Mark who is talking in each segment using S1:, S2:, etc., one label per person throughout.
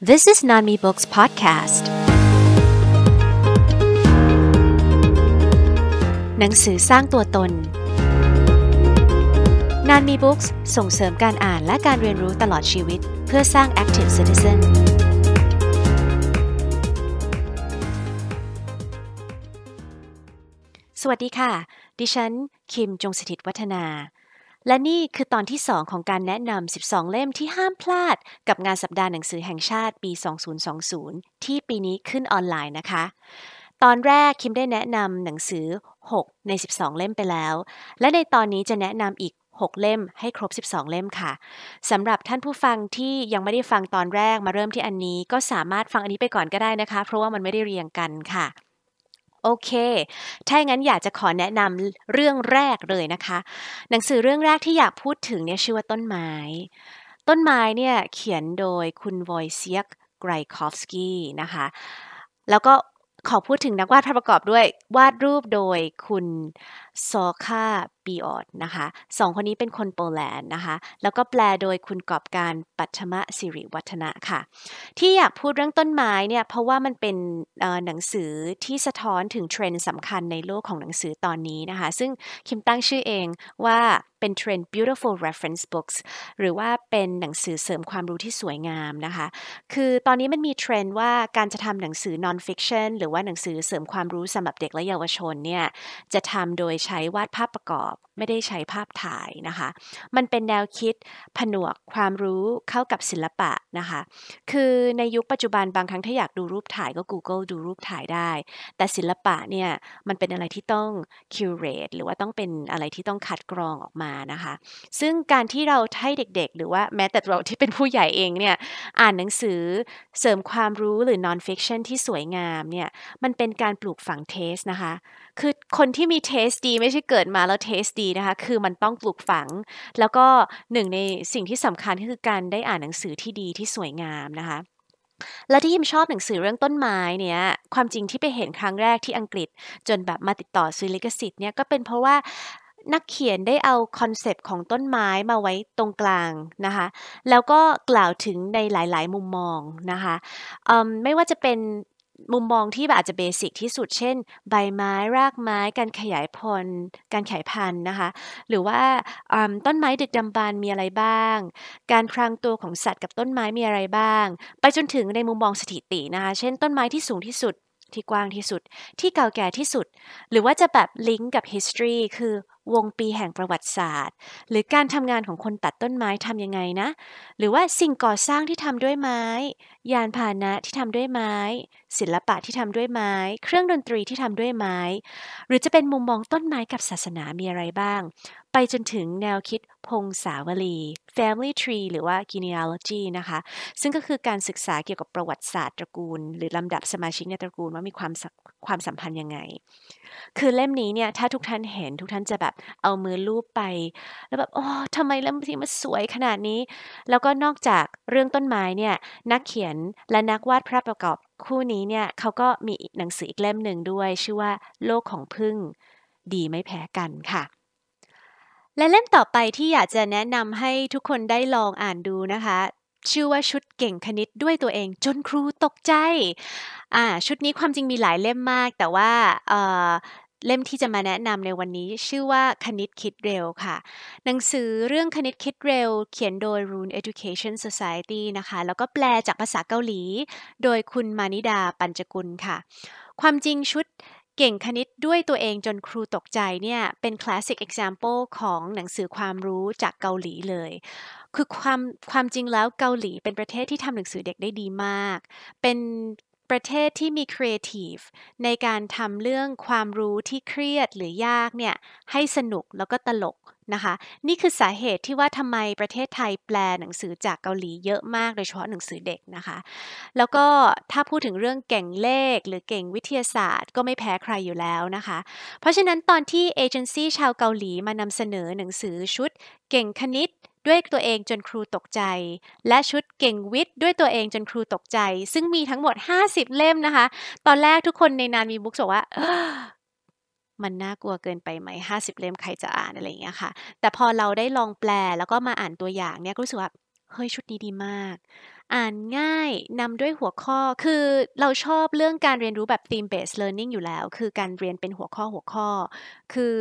S1: This is Nanmi Books Podcast หนังสือสร้างตัวตนนานมีบุ๊กส่งเสริมการอ่านและการเรียนรู้ตลอดชีวิต เพื่อสร้าง Active Citizen สวัสดีค่ะ ดิฉัน คิมจงสถิตวัฒนา และนี่คือตอนที่ 2 ของการแนะนำ 12 เล่มที่ห้ามพลาด กับงานสัปดาห์หนังสือแห่งชาติปี 2020 ที่ปีนี้ขึ้นออนไลน์นะคะ ตอนแรกคิมได้แนะนำหนังสือ 6 ใน 12 เล่มไปแล้ว และในตอนนี้จะแนะนำอีก 6 เล่มให้ครบ 12 เล่มค่ะสำหรับท่านผู้ฟังที่ยังไม่ได้ฟังตอนแรกมาเริ่มที่อันนี้ ก็สามารถฟังอันนี้ไปก่อนก็ได้นะคะ เพราะว่ามันไม่ได้เรียงกันค่ะ โอเค ถ้าอย่างนั้นอยากจะขอแนะนำเรื่องแรกเลยนะคะ หนังสือเรื่องแรกที่อยากพูดถึงเนี่ยชื่อว่าต้นไม้ ต้นไม้เนี่ยเขียนโดยคุณวอยเซียกไกรคอฟสกี้นะคะ แล้วก็ขอพูดถึงนักวาดภาพประกอบด้วย วาดรูปโดยคุณซอคา ปีออดนะคะสองคนนี้เป็นคนโปแลนด์นะคะ แล้วก็แปลโดยคุณกอบการปัทมะสิริวัฒนะค่ะ ที่อยากพูดเรื่องต้นไม้เนี่ย เพราะว่ามันเป็นหนังสือที่สะท้อนถึงเทรนด์สำคัญในโลกของหนังสือตอนนี้นะคะ ซึ่งคิมตั้งชื่อเองว่า เป็นเทรนด์ beautiful reference books หรือว่าเป็นหนังสือเสริมความรู้ที่สวยงามนะคะ คือตอนนี้มันมีเทรนด์ว่าการจะทำหนังสือ non fiction หรือว่าหนังสือเสริมความรู้สำหรับเด็กและเยาวชนเนี่ยจะทำโดยใช้วาดภาพประกอบ ไม่ได้ใช้ภาพถ่ายนะคะ มันเป็นแนวคิดผนวกความรู้เข้ากับศิลปะนะคะ คือในยุคปัจจุบันบางครั้งถ้าอยากดูรูปถ่ายก็ Google ดูรูปถ่ายได้ แต่ศิลปะเนี่ยมันเป็นอะไรที่ต้อง curate หรือว่าต้องเป็นอะไรที่ต้องคัดกรองออกมานะคะ ซึ่งการที่เราให้เด็กๆ หรือว่าแม้แต่เราที่เป็นผู้ใหญ่เองเนี่ยอ่านหนังสือเสริมความรู้หรือ non fiction ที่สวยงามเนี่ยมันเป็นการปลูกฝังเทสนะคะ คือคนที่มีเทสดีไม่ใช่เกิดมาแล้วเทสดีนะคะ คือมันต้องปลูกฝัง แล้วก็หนึ่งในสิ่งที่สำคัญก็คือการได้อ่านหนังสือที่ดีที่สวยงามนะคะและที่คิมชอบหนังสือเรื่องต้นไม้เนี่ยความจริงที่ไปเห็นครั้งแรกที่อังกฤษ จนแบบมาติดต่อซื้อลิขสิทธิ์เนี่ยก็เป็นเพราะว่า นักเขียนได้เอา concept ของต้นไม้มาไว้ตรงกลางนะคะ แล้วก็กล่าวถึงในหลาย ๆ มุมมองนะคะไม่ว่าจะเป็นมุมมองที่อาจจะ basic ที่สุด เช่น ใบไม้ รากไม้ การขยายพันธุ์การขยายพันธุ์นะคะ หรือว่าต้นไม้ดึกดำบรรพ์มีอะไรบ้าง การพรางตัวของสัตว์กับต้นไม้มีอะไรบ้าง ไปจนถึงในมุมมองสถิตินะคะ เช่น ต้นไม้ที่สูงที่สุดที่กว้างที่สุด ที่เก่าแก่ที่สุด หรือว่าจะแบบลิงก์กับ history คือ วงปีแห่งประวัติศาสตร์ หรือการทำงานของคนตัดต้นไม้ทำยังไงนะ หรือว่าสิ่งก่อสร้างที่ทำด้วยไม้ ยานพาหนะที่ทำด้วยไม้ ศิลปะที่ทำด้วยไม้ เครื่องดนตรีที่ทำด้วยไม้ หรือจะเป็นมุมมองต้นไม้กับศาสนามีอะไรบ้าง ไปจนถึงแนวคิดพงศาวลี family tree หรือว่า genealogy นะคะ ซึ่งก็คือการศึกษาเกี่ยวกับประวัติศาสตร์ตระกูล หรือลำดับสมาชิกในตระกูลว่ามีความความสัมพันธ์ยังไง คือเล่มนี้เนี่ย ถ้าทุกท่านเห็นทุกท่านจะแบบเอามือลูบไป แล้วแบบโอ้ทำไมเล่มนี้มันสวยขนาดนี้ แล้วก็นอกจากเรื่องต้นไม้เนี่ยนักเขียนและนักวาดภาพประกอบคู่นี้เนี่ยเขาก็มีหนังสืออีกเล่มหนึ่งด้วย ชื่อว่าโลกของพึ่งดีไม่แพ้กันค่ะ และเล่มต่อไปที่อยากจะแนะนำให้ทุกคนได้ลองอ่านดูนะคะ ชื่อว่าชุดเก่งคณิตด้วยตัวเองจนครูตกใจ อ่า ชุดนี้ความจริงมีหลายเล่มมาก แต่ว่า เล่มที่จะมาแนะนำในวันนี้ชื่อว่าคณิตคิดเร็วค่ะ หนังสือเรื่องคณิตคิดเร็ว เขียนโดย Rune Education Society นะคะ แล้วก็แปลจากภาษาเกาหลี โดยคุณมานิดาปัญจกุลค่ะ ความจริงชุดเก่งคณิตด้วยตัวเองจนครูตกใจเนี่ยเป็น classic example ของหนังสือความรู้จากเกาหลีเลย คือความความจริงแล้วเกาหลีเป็นประเทศที่ทำหนังสือเด็กได้ดีมาก เป็น ประเทศที่มีครีเอทีฟในการทำเรื่องความรู้ที่เครียดหรือยากเนี่ยให้สนุกแล้วก็ตลกนะคะ นี่คือสาเหตุที่ว่าทำไมประเทศไทยแปลหนังสือจากเกาหลีเยอะมากโดยเฉพาะหนังสือเด็กนะคะ แล้วก็ถ้าพูดถึงเรื่องเก่งเลขหรือเก่งวิทยาศาสตร์ ก็ไม่แพ้ใครอยู่แล้วนะคะ เพราะฉะนั้นตอนที่เอเจนซี่ชาวเกาหลีมานำเสนอหนังสือชุด เก่งคณิต ด้วยตัวเองจนครูตกใจ และชุดเก่งวิทย์ด้วยตัวเองจนครูตกใจ ซึ่งมีทั้งหมด 50 เล่มนะคะ ตอนแรกทุกคนในนานมีบุ๊กบอกว่ามันน่ากลัวเกินไปไหมห้าสิบเล่มใครจะอ่านอะไรอย่างเงี้ยค่ะ แต่พอเราได้ลองแปลแล้วก็มาอ่านตัวอย่างเนี่ยก็รู้สึกว่า เฮ้ยชุดนี้ดีมาก อ่านง่ายนำด้วยหัวข้อคือเราชอบเรื่องการเรียนรู้แบบ theme based learning อยู่แล้ว คือการเรียนเป็นหัวข้อหัวข้อ คือ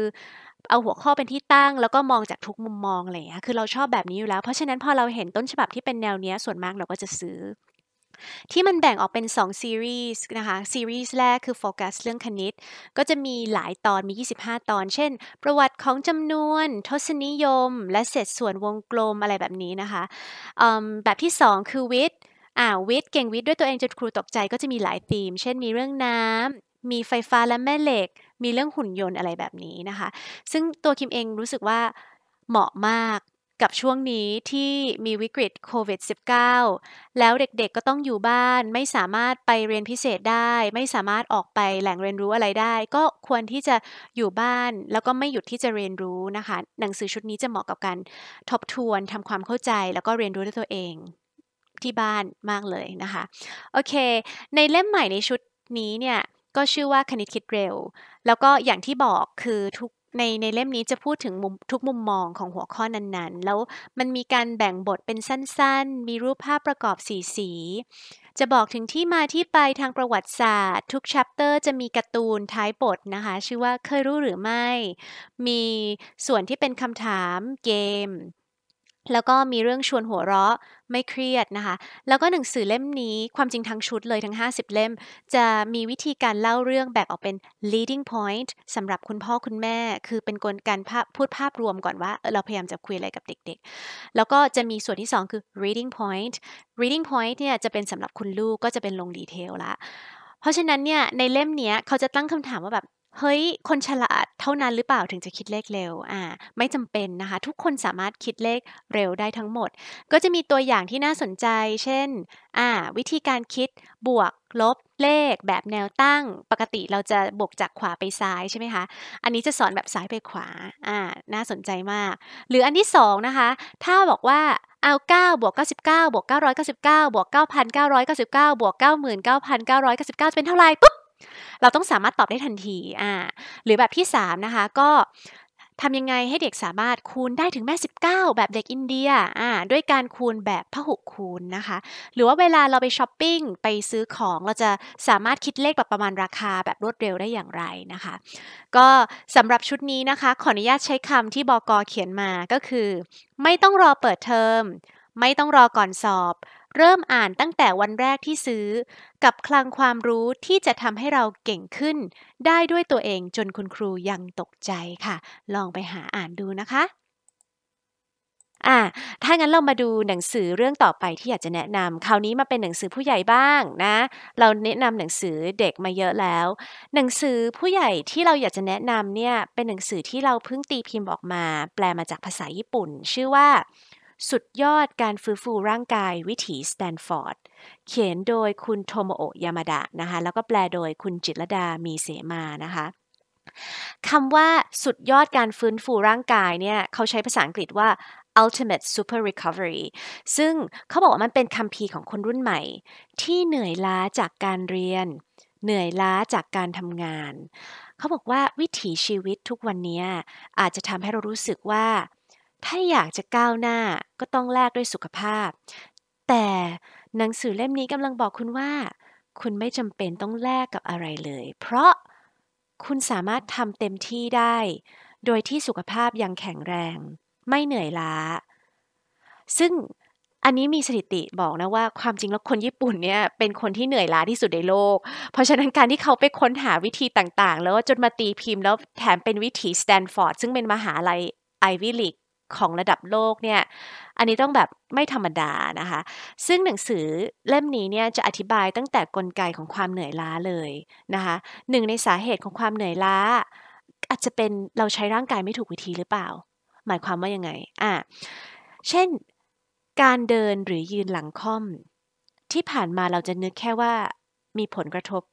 S1: เอาหัวข้อเป็นที่ตั้ง แล้วก็มองจากทุกมุมมองอะไรอย่างเงี้ยคือเราชอบแบบนี้อยู่แล้ว เพราะฉะนั้นพอเราเห็นต้นฉบับที่เป็นแนวเนี้ยส่วนมากเราก็จะซื้อ ที่มันแบ่งออกเป็น2ซีรีส์นะคะซีรีส์แรกคือโฟกัสเรื่องคณิต ก็จะมีหลายตอนมี 25 ตอน เช่น ประวัติของจำนวน ทศนิยม และเศษส่วนวงกลมอะไรแบบนี้นะคะ แบบที่ 2 คือวิทย์อ่าวิทย์เก่งวิทย์ด้วยตัวเองจนครูตกใจก็จะมีหลายธีม เช่นมีเรื่องน้ำมีไฟฟ้าและแม่เหล็ก มีเรื่องหุ่นยนต์อะไรแบบนี้นะคะ ซึ่งตัวคิมเองรู้สึกว่าเหมาะมาก กับช่วงนี้ที่มีวิกฤตโควิด -19 แล้วเด็กๆก็ต้องอยู่บ้านไม่สามารถไปเรียนพิเศษได้ ไม่สามารถออกไปแหล่งเรียนรู้อะไรได้ ก็ควรที่จะอยู่บ้านแล้วก็ไม่หยุดที่จะเรียนรู้นะคะ หนังสือชุดนี้จะเหมาะกับการทบทวนทำความเข้าใจแล้วก็เรียนรู้ด้วยตัวเองที่บ้านมากเลยนะคะโอเค ในเล่มใหม่ในชุดนี้เนี่ยก็ชื่อว่าคณิตคิดเร็ว แล้วก็อย่างที่บอกคือทุก ในในเล่มนี้จะพูดถึงมุมทุกมุมมองของหัวข้อนั้นๆ แล้วมันมีการแบ่งบทเป็นสั้นๆ มีรูปภาพประกอบสีสี จะบอกถึงที่มาที่ไปทางประวัติศาสตร์ ทุกชัปเตอร์จะมีการ์ตูนท้ายบทนะคะ ชื่อว่าเคยรู้หรือไม่ มีส่วนที่เป็นคำถามเกม แล้วก็มีเรื่องชวนหัวเราะไม่เครียดนะคะ แล้วก็หนังสือเล่มนี้ความจริงทั้งชุดเลยทั้ง 50 เล่ม จะมีวิธีการเล่าเรื่องแบ่งออกเป็น leading point สำหรับคุณพ่อคุณแม่ คือเป็นกลการพูดภาพรวมก่อนว่า เราพยายามจะคุยอะไรกับเด็กๆ แล้วก็จะมีส่วนที่ 2 คือ reading point reading point เนี่ยจะเป็นสำหรับคุณลูกก็จะเป็นลงดีเทลละเพราะฉะนั้นเนี่ยในเล่มนี้เขาจะตั้งคำถามว่าแบบ เฮ้ย คนฉลาดเท่านั้นหรือเปล่าถึงจะคิดเลขเร็ว อ่า ไม่จำเป็นนะคะ ทุกคนสามารถคิดเลขเร็วได้ทั้งหมด ก็จะมีตัวอย่างที่น่าสนใจ เช่น อ่า วิธีการคิดบวกลบเลขแบบแนวตั้ง ปกติเราจะบวกจากขวาไปซ้ายใช่ไหมคะ อันนี้จะสอนแบบซ้ายไปขวา อ่า น่าสนใจมาก หรืออันที่สองนะคะ ถ้าบอกว่าเอา9บวก99บวก999บวก9,999บวก99,999จะเป็นเท่าไหร่ปุ๊บ เราต้องสามารถตอบได้ทันทีอ่าหรือแบบที่ 3 นะคะ ก็ทำยังไงให้เด็กสามารถคูณได้ถึงแม่ 19 แบบเด็กอินเดียอ่าด้วยการคูณแบบพหุคูณนะคะ หรือว่าเวลาเราไปช้อปปิ้งไปซื้อของเราจะสามารถคิดเลขแบบประมาณราคาแบบรวดเร็วได้อย่างไรนะคะ ก็สำหรับชุดนี้นะคะ ขออนุญาตใช้คำที่บอกอเขียนมาก็คือ ไม่ต้องรอเปิดเทอม ไม่ต้องรอก่อนสอบ เริ่มอ่านตั้งแต่วันแรกที่ซื้อ กับคลังความรู้ที่จะทำให้เราเก่งขึ้น ได้ด้วยตัวเองจนคุณครูยังตกใจค่ะ ลองไปหาอ่านดูนะคะอ่าถ้างั้นเรามาดูหนังสือเรื่องต่อไปที่อยากจะแนะนำคราวนี้มาเป็นหนังสือผู้ใหญ่บ้างนะ เราแนะนำหนังสือเด็กมาเยอะแล้ว หนังสือผู้ใหญ่ที่เราอยากจะแนะนำเนี่ยเป็นหนังสือที่เราเพิ่งตีพิมพ์ออกมา แปลมาจากภาษาญี่ปุ่น ชื่อว่า สุดยอดการฟื้นฟูร่างกายวิถีสแตนฟอร์ด เขียนโดยคุณโทโมโอะยามาดะนะคะ แล้วก็แปลโดยคุณจิตรดามีเสมานะคะคำว่าสุดยอดการฟื้นฟูร่างกายเนี่ยเขาใช้ภาษาอังกฤษว่า ultimate super recovery ซึ่งเขาบอกว่ามันเป็นคำพีของคนรุ่นใหม่ ที่เหนื่อยล้าจากการเรียน เหนื่อยล้าจากการทำงาน เขาบอกว่าวิถีชีวิตทุกวันนี้อาจจะทำให้เรารู้สึกว่า ถ้าอยากจะก้าวหน้าก็ต้องแลกด้วยสุขภาพ แต่หนังสือเล่มนี้กำลังบอกคุณว่า คุณไม่จำเป็นต้องแลกกับอะไรเลย เพราะคุณสามารถทำเต็มที่ได้ โดยที่สุขภาพยังแข็งแรง ไม่เหนื่อยล้า ซึ่งอันนี้มีสถิติบอกนะว่าความจริงแล้วคนญี่ปุ่นเนี่ยเป็นคนที่เหนื่อยล้าที่สุดในโลก เพราะฉะนั้นการที่เขาไปค้นหาวิธีต่างๆ แล้วจนมาตีพิมพ์แล้วแถมเป็นวิธีสแตนฟอร์ดซึ่งเป็นมหาลัยไอวิลีก ของระดับโลกเนี่ยอันนี้ต้องแบบไม่ธรรมดานะคะ ซึ่งหนังสือเล่มนี้เนี่ยจะอธิบายตั้งแต่กลไกของความเหนื่อยล้าเลยนะคะหนึ่งในสาเหตุของความเหนื่อยล้า อาจจะเป็นเราใช้ร่างกายไม่ถูกวิธีหรือเปล่า หมายความว่ายังไงอ่าเช่นการเดินหรือยืนหลังค่อม ที่ผ่านมาเราจะนึกแค่ว่ามีผลกระทบ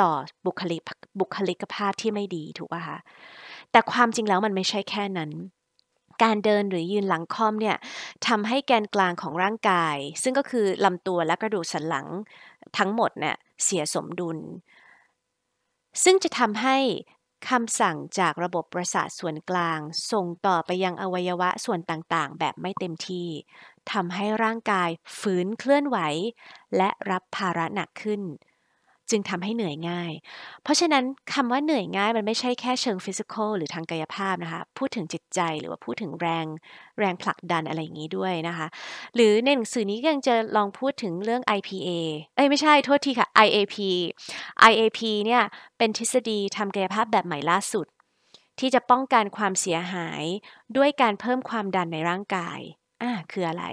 S1: ต่อบุคลิกบุคลิกภาพที่ไม่ดีถูกป่ะคะแต่ความจริงแล้วมันไม่ใช่แค่นั้น การเดินหรือยืนหลังคอมเนี่ยทำให้แกนกลางของร่างกาย ซึ่งก็คือลำตัวและกระดูกสันหลังทั้งหมดเนี่ยเสียสมดุล ซึ่งจะทำให้คำสั่งจากระบบประสาทส่วนกลาง ส่งต่อไปยังอวัยวะส่วนต่างๆ แบบไม่เต็มที่ทำให้ร่างกายฝืนเคลื่อนไหว และรับภาระหนักขึ้น จึงทำให้เหนื่อยง่าย เพราะฉะนั้นคำว่าเหนื่อยง่ายมันไม่ใช่แค่เชิงฟิสิกอลหรือทางกายภาพนะคะ พูดถึงจิตใจหรือว่าพูดถึงแรงแรงผลักดันอะไรอย่างนี้ด้วยนะคะ หรือในหนังสือนี้ยังจะลองพูดถึงเรื่อง IPA เอ้ยไม่ใช่โทษทีค่ะ IAP IAP เนี่ยเป็นทฤษฎีทำกายภาพแบบใหม่ล่าสุด ที่จะป้องกันความเสียหายด้วยการเพิ่มความดันในร่างกายอ่าคืออะไร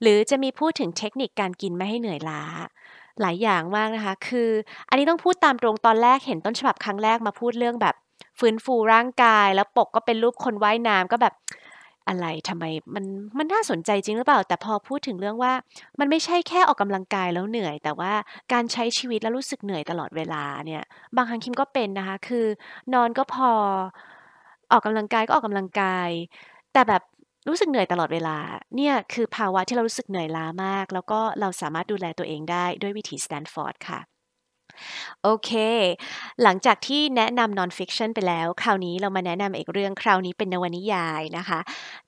S1: หรือจะมีพูดถึงเทคนิคการกินไม่ให้เหนื่อยล้า หลายอย่างมากนะคะ คือ อันนี้ต้องพูดตามตรงตอนแรกเห็นต้นฉบับครั้งแรกมาพูดเรื่องแบบฟื้นฟูร่างกายแล้วปกก็เป็นรูปคนว่ายน้ำก็แบบอะไรทำไมมันมันน่าสนใจจริงหรือเปล่า แต่พอพูดถึงเรื่องว่า มันไม่ใช่แค่ออกกำลังกายแล้วเหนื่อย แต่ว่าการใช้ชีวิตแล้วรู้สึกเหนื่อยตลอดเวลาเนี่ย บางครั้งคิมก็เป็นนะคะ คือนอนก็พอออกกำลังกายก็ออกกำลังกาย แต่แบบ รู้สึกเหนื่อยตลอดเวลา เนี่ยคือภาวะที่เรารู้สึกเหนื่อยล้ามาก แล้วก็เราสามารถดูแลตัวเองได้ด้วยวิธีสแตนฟอร์ดค่ะโอเค หลังจากที่แนะนำ non fiction ไปแล้ว คราวนี้เรามาแนะนำอีกเรื่องคราวนี้เป็นนวนิยายนะคะ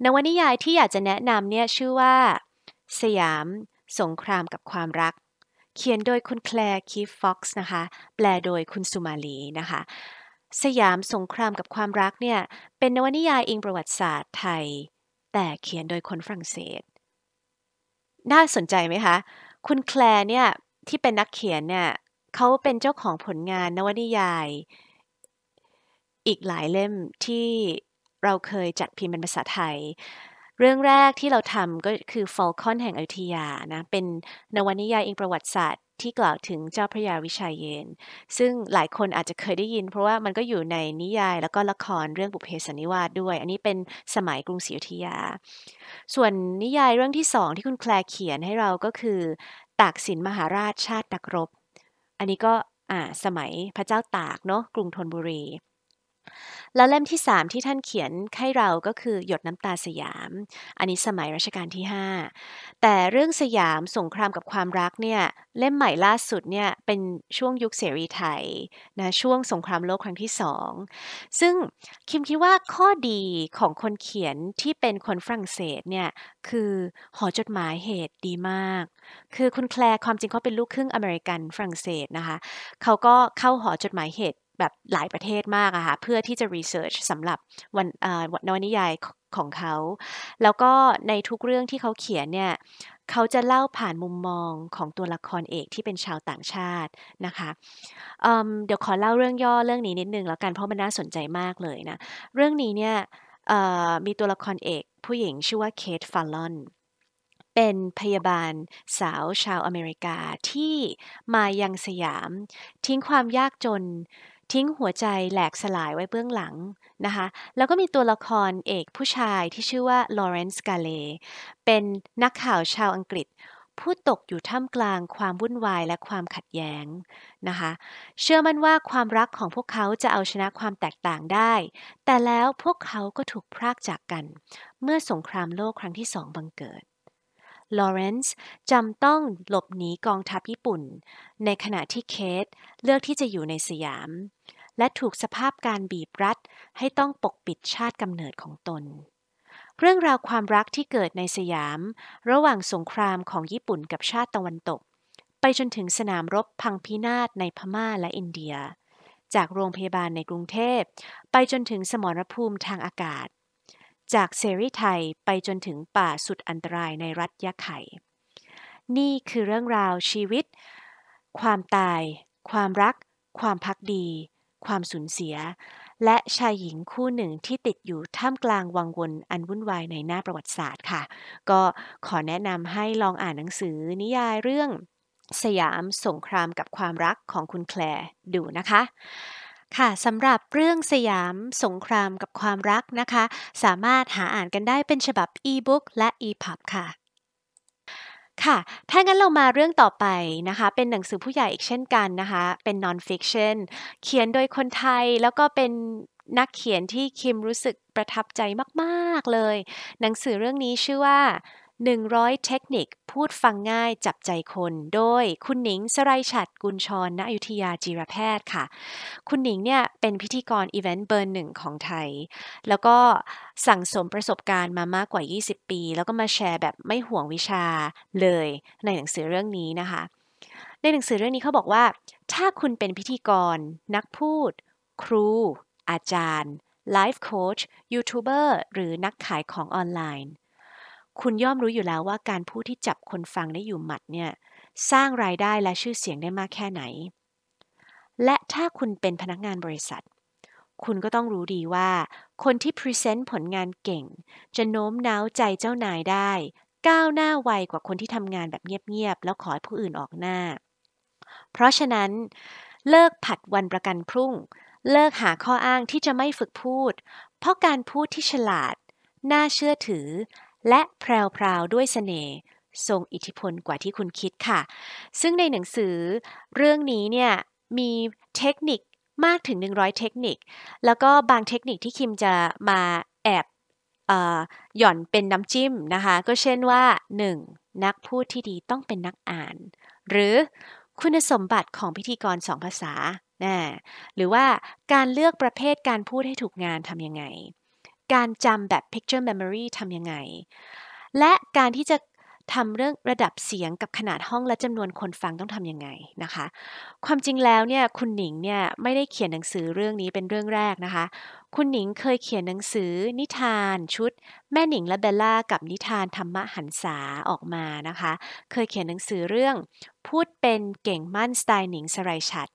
S1: นวนิยายที่อยากจะแนะนำเนี่ยชื่อว่า สยามสงครามกับความรัก เขียนโดยคุณแคลร์คีฟฟ็อกซ์นะคะ แปลโดยคุณสุมาลีนะคะ สยามสงครามกับความรักเนี่ย เป็นนวนิยายอิงประวัติศาสตร์ไทย แต่เขียนโดยคนฝรั่งเศส น่าสนใจไหมคะ คุณแคลร์เนี่ยที่เป็นนักเขียนเนี่ยเขาเป็นเจ้าของผลงานนวนิยาย อีกหลายเล่มที่เราเคยจัดพิมพ์เป็นภาษาไทย เรื่องแรกที่เราทำก็คือฟอลคอนแห่งอยุธยานะ เป็นนวนิยายอิงประวัติศาสตร์ ที่กล่าวถึงเจ้าพระยาวิชัยเยน ซึ่งหลายคนอาจจะเคยได้ยิน เพราะว่ามันก็อยู่ในนิยายแล้วก็ละครเรื่องบุพเพสันนิวาสด้วย อันนี้เป็นสมัยกรุงศรีอยุธยา ส่วนนิยายเรื่องที่สองที่คุณแคลร์เขียนให้เราก็คือตากสินมหาราชชาตินักรบ อันนี้ก็อ่าสมัยพระเจ้าตากเนาะกรุงธนบุรี แล้วเล่มที่ 3 ที่ท่านเขียนให้เราก็คือหยดน้ำตาสยาม อันนี้สมัยรัชกาลที่ 5 แต่เรื่องสยามสงครามกับความรักเนี่ยเล่มใหม่ล่าสุดเนี่ยเป็นช่วงยุคเสรีไทยนะช่วงสงครามโลกครั้งที่สองซึ่งคิมคิดว่าข้อดีของคนเขียนที่เป็นคนฝรั่งเศสเนี่ยคือหอจดหมายเหตุดีมาก คือคุณแคลร์ความจริงเขาเป็นลูกครึ่งอเมริกันฝรั่งเศสนะคะ เขาก็เข้าหอจดหมายเหตุ แบบหลายประเทศมากอะค่ะเพื่อที่จะรีเสิร์ชสำหรับวันนวนิยายของเขา แล้วก็ในทุกเรื่องที่เขาเขียนเนี่ยเขาจะเล่าผ่านมุมมองของตัวละครเอกที่เป็นชาวต่างชาตินะคะเเดี๋ยวขอเล่าเรื่องย่อเรื่องนี้นิดนึงแล้วกันเพราะมันน่าสนใจมากเลยนะเรื่องนี้เนี่ยมีตัวละครเอกผู้หญิงชื่อว่าเคทฟาลลอนเป็นพยาบาลสาวชาวอเมริกาที่มายังสยาม ทิ้งความยากจน ทิ้งหัวใจแหลกสลายไว้เบื้องหลังนะคะ แล้วก็มีตัวละครเอกผู้ชายที่ชื่อว่าลอเรนซ์กาเลเป็นนักข่าวชาวอังกฤษ ผู้ตกอยู่ท่ามกลางความวุ่นวายและความขัดแย้งนะคะ เชื่อมั่นว่าความรักของพวกเขาจะเอาชนะความแตกต่างได้ แต่แล้วพวกเขาก็ถูกพรากจากกัน เมื่อสงครามโลกครั้งที่สองบังเกิด ลอเรนซ์จำต้องหลบหนีกองทัพญี่ปุ่น ในขณะที่เคทเลือกที่จะอยู่ในสยาม และถูกสภาพการบีบรัดให้ต้องปกปิดชาติกำเนิดของตน เรื่องราวความรักที่เกิดในสยาม ระหว่างสงครามของญี่ปุ่นกับชาติตะวันตก ไปจนถึงสนามรบพังพินาศในพม่าและอินเดีย จากโรงพยาบาลในกรุงเทพ ไปจนถึงสมรภูมิทางอากาศ จากเสรีไทยไปจนถึงป่าสุดอันตรายในรัฐยะไข่ นี่คือเรื่องราวชีวิต ความตาย ความรัก ความพักดี ความสูญเสีย และชายหญิงคู่หนึ่งที่ติดอยู่ท่ามกลางวังวนอันวุ่นวายในหน้าประวัติศาสตร์ค่ะ ก็ขอแนะนำให้ลองอ่านหนังสือนิยายเรื่องสยามสงครามกับความรักของคุณแคลร์ดูนะคะ ค่ะสำหรับเรื่องสยามสงครามกับความรักนะคะ สามารถหาอ่านกันได้เป็นฉบับอีบุ๊กและ EPUB ค่ะค่ะ ถ้างั้นเรามาเรื่องต่อไปนะคะ เป็นหนังสือผู้ใหญ่อีกเช่นกันนะคะ เป็น non fiction เขียนโดยคนไทยแล้วก็เป็นนักเขียนที่คิมรู้สึกประทับใจมาก ๆ เลย หนังสือเรื่องนี้ชื่อว่า 100 เทคนิคพูดฟังง่ายจับใจคน โดยคุณหนิง ศรัยฉัตร กุญชรณอยุธยาจีระแพทย์ค่ะ คุณหนิงเนี่ยเป็นพิธีกรอีเวนต์เบอร์หนึ่งของไทย แล้วก็สั่งสมประสบการณ์มามากกว่า 20 ปี แล้วก็มาแชร์แบบไม่หวงวิชาเลยในหนังสือเรื่องนี้นะคะ ในหนังสือเรื่องนี้เขาบอกว่า ถ้าคุณเป็นพิธีกร นักพูด ครู อาจารย์ไลฟ์โค้ชยูทูบเบอร์หรือนักขายของออนไลน์ คุณย่อมรู้อยู่แล้วว่าการพูดที่จับคนฟังได้อยู่หมัดเนี่ยสร้างรายได้และชื่อเสียงได้มากแค่ไหน และถ้าคุณเป็นพนักงานบริษัท คุณก็ต้องรู้ดีว่า คนที่พรีเซนต์ผลงานเก่ง จะโน้มน้าวใจเจ้านายได้ ก้าวหน้าไวกว่าคนที่ทำงานแบบเงียบๆแล้วขอให้ผู้อื่นออกหน้า เพราะฉะนั้น เลิกผัดวันประกันพรุ่ง เลิกหาข้ออ้างที่จะไม่ฝึกพูด เพราะการพูดที่ฉลาด น่าเชื่อถือ และแพรวๆด้วยเสน่ห์ทรงอิทธิพลกว่าที่คุณคิดค่ะ ซึ่งในหนังสือเรื่องนี้เนี่ยมีเทคนิคมากถึง 100 เทคนิค แล้วก็บางเทคนิคที่คิมจะมาแอบหย่อนเป็นน้ำจิ้มนะคะ ก็เช่นว่า 1. นักพูดที่ดีต้องเป็นนักอ่าน หรือคุณสมบัติของพิธีกรสองภาษานะหรือว่าการเลือกประเภทการพูดให้ถูกงานทำยังไง การจำแบบ picture memory ทำยังไง และการที่จะทำเรื่องระดับเสียงกับขนาดห้องและจำนวนคนฟังต้องทำยังไงนะคะ ความจริงแล้วเนี่ยคุณหนิงเนี่ยไม่ได้เขียนหนังสือเรื่องนี้เป็นเรื่องแรกนะคะ คุณหนิงเคยเขียนหนังสือนิทานชุด แม่หนิงและเบลล่ากับนิทานธรรมหันษาออกมานะคะ เคยเขียนหนังสือเรื่องพูดเป็นเก่งมั่นสไตล์หนิงสไรชัด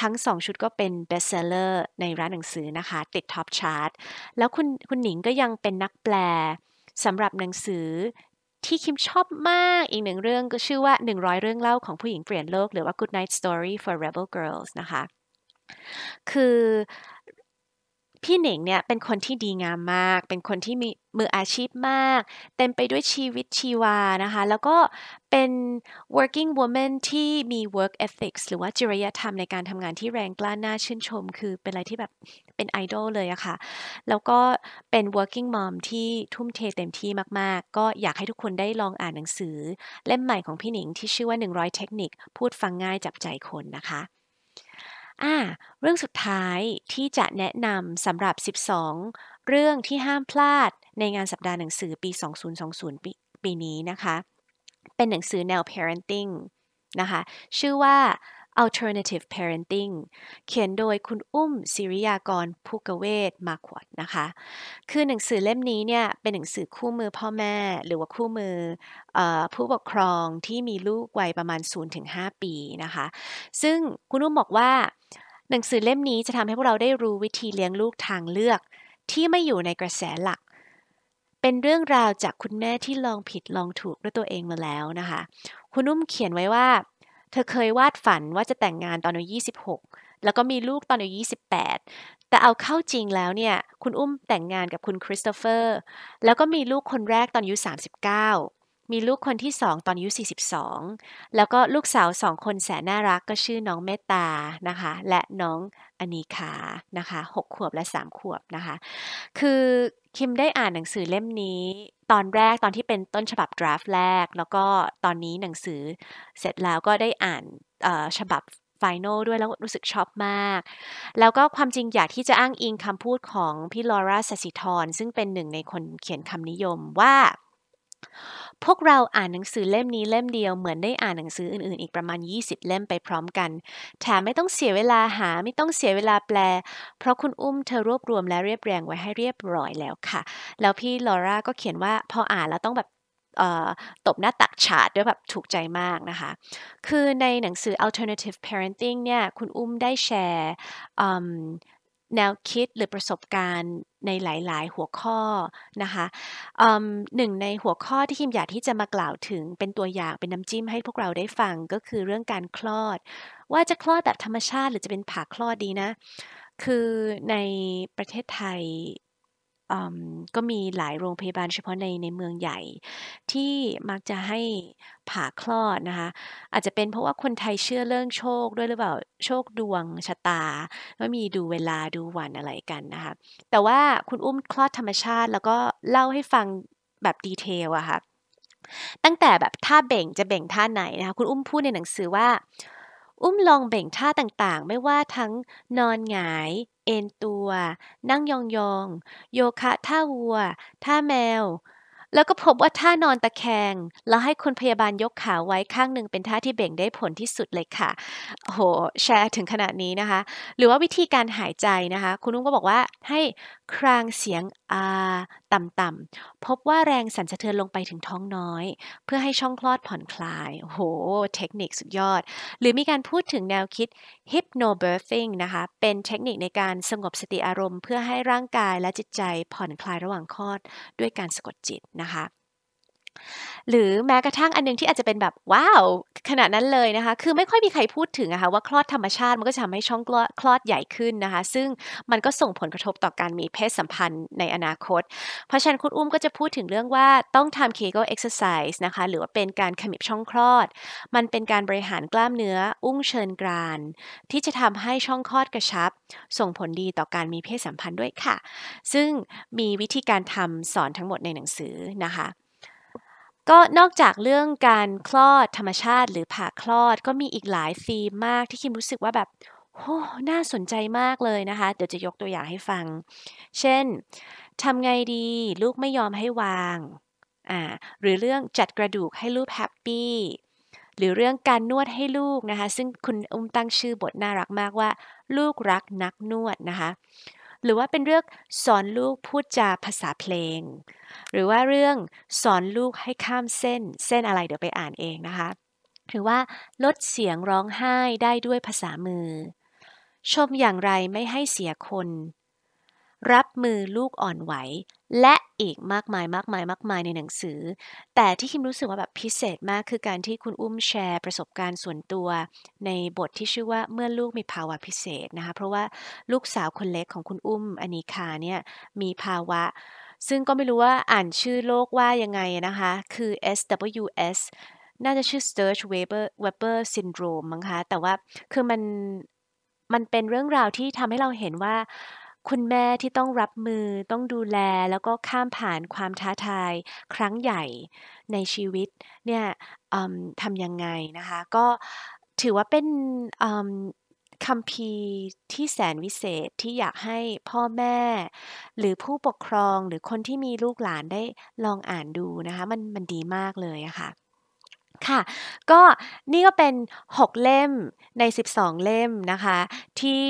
S1: ทั้งสองชุดก็เป็น bestseller ในร้านหนังสือนะคะ ติด top chart แล้วคุณคุณหนิงก็ยังเป็นนักแปลสำหรับหนังสือที่คิมชอบมากอีกหนึ่งเรื่องก็ชื่อว่า 100 เรื่องเล่าของผู้หญิงเปลี่ยนโลก หรือว่า Good Night Story for Rebel Girls นะคะ คือพี่หนิงเนี่ยเป็นคนที่ดีงามมาก เป็นคนที่มีมืออาชีพมาก เต็มไปด้วยชีวิตชีวานะคะ แล้วก็ เป็น working woman ที่มี work ethics หรือว่าจริยธรรมในการทำงานที่แรงกล้าน่าชื่นชม คือเป็นอะไรที่แบบเป็นไอดอลเลยอะค่ะ แล้วก็เป็น working mom ที่ทุ่มเทเต็มที่มาก ๆ ก็อยากให้ทุกคนได้ลองอ่านหนังสือ เล่มใหม่ของพี่หนิงที่ชื่อว่า 100 เทคนิค พูดฟังง่ายจับใจคนนะคะอ่าเรื่องสุดท้ายที่จะแนะนำสำหรับ 12 เรื่องที่ห้ามพลาดในงานสัปดาห์หนังสือปี 2020 ปีปีนี้นะคะ เป็นหนังสือแนว parenting นะคะ ชื่อว่า Alternative Parenting เขียนโดยคุณอุ้มศิริยากรภูกเวศมาขวดนะคะ คือหนังสือเล่มนี้เนี่ยเป็นหนังสือคู่มือพ่อแม่ หรือว่าคู่มืออผู้ปกครองที่มีลูกวัยประมาณ 0-5 ปีนะคะ ซึ่งคุณอุ้มบอกว่า หนังสือเล่มนี้จะทำให้พวกเราได้รู้วิธีเลี้ยงลูกทางเลือก ที่ไม่อยู่ในกระแสหลัก เป็นเรื่องราวจากคุณแม่ที่ลองผิดลองถูกด้วยตัวเองมาแล้วนะคะ คุณอุ้มเขียนไว้ว่า เธอเคยวาดฝันว่าจะแต่งงานตอนอายุ26 แล้วก็มีลูกตอนอายุ28 แต่เอาเข้าจริงแล้วเนี่ย คุณอุ้มแต่งงานกับคุณคริสโตเฟอร์ แล้วก็มีลูกคนแรกตอนอายุ39 มีลูกคนที่สองตอนอายุ 42 แล้วก็ลูกสาวสองคนแสนน่ารักก็ชื่อน้องเมตตานะคะ และน้องอนีคานะคะ6ขวบและ 3 ขวบนะคะ คือคิมได้อ่านหนังสือเล่มนี้ ตอนแรกตอนที่เป็นต้นฉบับ draft แรก แล้วก็ตอนนี้หนังสือเสร็จแล้วก็ได้อ่านฉบับ final ด้วยแล้วรู้สึกชอบมาก แล้วก็ความจริงอยากที่จะอ้างอิงคำพูดของพี่ลอร่า ศศิธรซึ่งเป็นหนึ่งในคนเขียนคำนิยมว่า พวกเราอ่านหนังสือเล่มนี้เล่มเดียวเหมือนได้อ่านหนังสืออื่นๆ อีกประมาณ 20 เล่มไปพร้อมกัน แถมไม่ต้องเสียเวลาหาไม่ต้องเสียเวลาแปล เพราะคุณอุ้มเธอรวบรวมและเรียบเรียงไว้ให้เรียบร้อยแล้วค่ะ แล้วพี่ลอร่าก็เขียนว่าพออ่านแล้วต้องแบบตบหน้าตักฉาดด้วยแบบถูกใจมากนะคะ คือในหนังสือ alternative parenting เนี่ย คุณอุ้มได้แชร์แนวคิดหรือประสบการณ์ ในหลาย ๆ หัวข้อนะคะหนึ่งในหัวข้อที่คิมอยากที่จะมากล่าวถึงเป็นตัวอย่างเป็นน้ำจิ้มให้พวกเราได้ฟังก็คือเรื่องการคลอด ว่าจะคลอดแบบธรรมชาติหรือจะเป็นผ่าคลอดดีนะ คือในประเทศไทย ก็มีหลายโรงพยาบาลเฉพาะใน ในเมืองใหญ่ ที่มักจะให้ผ่าคลอดนะคะ อาจจะเป็นเพราะว่าคนไทยเชื่อเรื่องโชคด้วยหรือเปล่า โชคดวงชะตา ว่ามีดูเวลา ดูวัน อะไรกันนะคะ แต่ว่าคุณอุ้มคลอดธรรมชาติ แล้วก็เล่าให้ฟังแบบดีเทลอะค่ะ ตั้งแต่แบบท่าเบ่ง จะเบ่งท่าไหนนะคะ คุณอุ้มพูดในหนังสือว่า อุ้มลองเบ่งท่าต่างๆ ไม่ว่าทั้งนอนหงาย เอนตัว นั่งยองๆ โยคะท่าวัว ท่าแมว แล้วก็พบว่าท่านอนตะแคง แล้วให้คุณพยาบาลยกขาไว้ข้างหนึ่งเป็นท่าที่เบ่งได้ผลที่สุดเลยค่ะโอ้โหแชร์ถึงขนาดนี้นะคะ หรือว่าวิธีการหายใจนะคะ คุณนุ่งก็บอกว่าให้ครางเสียงอาต่ำๆ พบว่าแรงสั่นสะเทือนลงไปถึงท้องน้อย เพื่อให้ช่องคลอดผ่อนคลายโอ้โห เทคนิคสุดยอด หรือมีการพูดถึงแนวคิด hypnobirthing นะคะ เป็นเทคนิคในการสงบสติอารมณ์ เพื่อให้ร่างกายและจิตใจผ่อนคลายระหว่างคลอดด้วยการสะกดจิตนะคะ หรือแม้กระทั่งอันนึงที่อาจจะเป็นแบบว้าวขนาดนั้นเลยนะคะ คือไม่ค่อยมีใครพูดถึงอะคะว่าคลอดธรรมชาติมันก็จะทำให้ช่องคลอดใหญ่ขึ้นนะคะ ซึ่งมันก็ส่งผลกระทบต่อการมีเพศสัมพันธ์ในอนาคต เพราะฉะนั้นคุณอุ้มก็จะพูดถึงเรื่องว่าต้องทำ Kegel exercise นะคะ หรือว่าเป็นการขมิบช่องคลอด มันเป็นการบริหารกล้ามเนื้อ อุ้งเชิญกราน ที่จะทำให้ช่องคลอดกระชับ ส่งผลดีต่อการมีเพศสัมพันธ์ด้วยค่ะ ซึ่งมีวิธีการทำสอนทั้งหมดในหนังสือนะคะ ก็นอกจากเรื่องการคลอดธรรมชาติหรือผ่าคลอดก็มีอีกหลายธีมมากที่คิมรู้สึกว่าแบบโอ้น่าสนใจมากเลยนะคะ เดี๋ยวจะยกตัวอย่างให้ฟัง เช่นทำไงดีลูกไม่ยอมให้วางอ่าหรือเรื่องจัดกระดูกให้ลูกแฮปปี้หรือเรื่องการนวดให้ลูกนะคะ ซึ่งคุณอุ้มตั้งชื่อบทน่ารักมากว่า ลูกรักนักนวดนะคะ หรือว่าเป็นเรื่องสอนลูกพูดจาภาษาเพลง หรือว่าเรื่องสอนลูกให้ข้ามเส้น เส้นอะไรเดี๋ยวไปอ่านเองนะคะ หรือว่าลดเสียงร้องไห้ได้ด้วยภาษามือ ชมอย่างไรไม่ให้เสียคน รับมือลูกอ่อนไหว และอีกมากมายมากมายมากมายในหนังสือ แต่ที่คิมรู้สึกว่าแบบพิเศษมากคือการที่คุณอุ้มแชร์ประสบการณ์ส่วนตัว ในบทที่ชื่อว่าเมื่อลูกมีภาวะพิเศษนะคะ เพราะว่าลูกสาวคนเล็กของคุณอุ้มอนิคาเนี่ยมีภาวะ ซึ่งก็ไม่รู้ว่าอ่านชื่อโรคว่ายังไงนะคะ คือ SWS น่าจะชื่อ Sturge Weber Weber Syndrome มั้งคะ แต่ว่าคือมันมันเป็นเรื่องราวที่ทำให้เราเห็นว่า คุณแม่ที่ต้องรับมือ ต้องดูแล แล้วก็ข้ามผ่านความท้าทายครั้งใหญ่ในชีวิตเนี่ยทำยังไงนะคะ ก็ถือว่าเป็นคำพีที่แสนวิเศษที่อยากให้พ่อแม่ หรือผู้ปกครองหรือคนที่มีลูกหลานได้ลองอ่านดูนะคะ มันมันดีมากเลยอะค่ะ ค่ะ ก็นี่ก็เป็น 6 เล่มใน 12 เล่มนะคะ ที่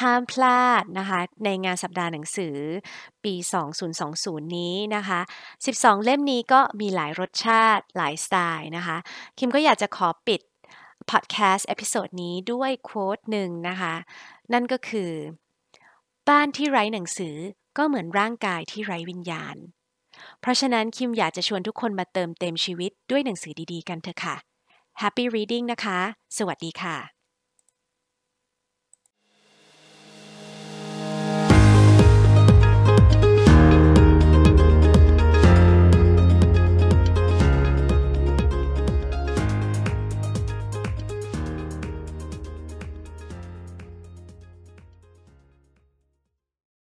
S1: ห้ามพลาดนะคะ ในงานสัปดาห์หนังสือปี 2020 นี้นะคะ 12 เล่มนี้ก็มีหลายรสชาติหลายสไตล์นะคะ คิมก็อยากจะขอปิดพอดแคสต์ episode นี้ด้วย quote หนึ่งนะคะ นั่นก็คือ บ้านที่ไร้หนังสือก็เหมือนร่างกายที่ไร้วิญญาณ เพราะฉะนั้นคิมอยากจะชวนทุกคนมาเติมเต็มชีวิตด้วยหนังสือดีๆ กันเถอะค่ะ Happy reading นะคะ สวัสดีค่ะ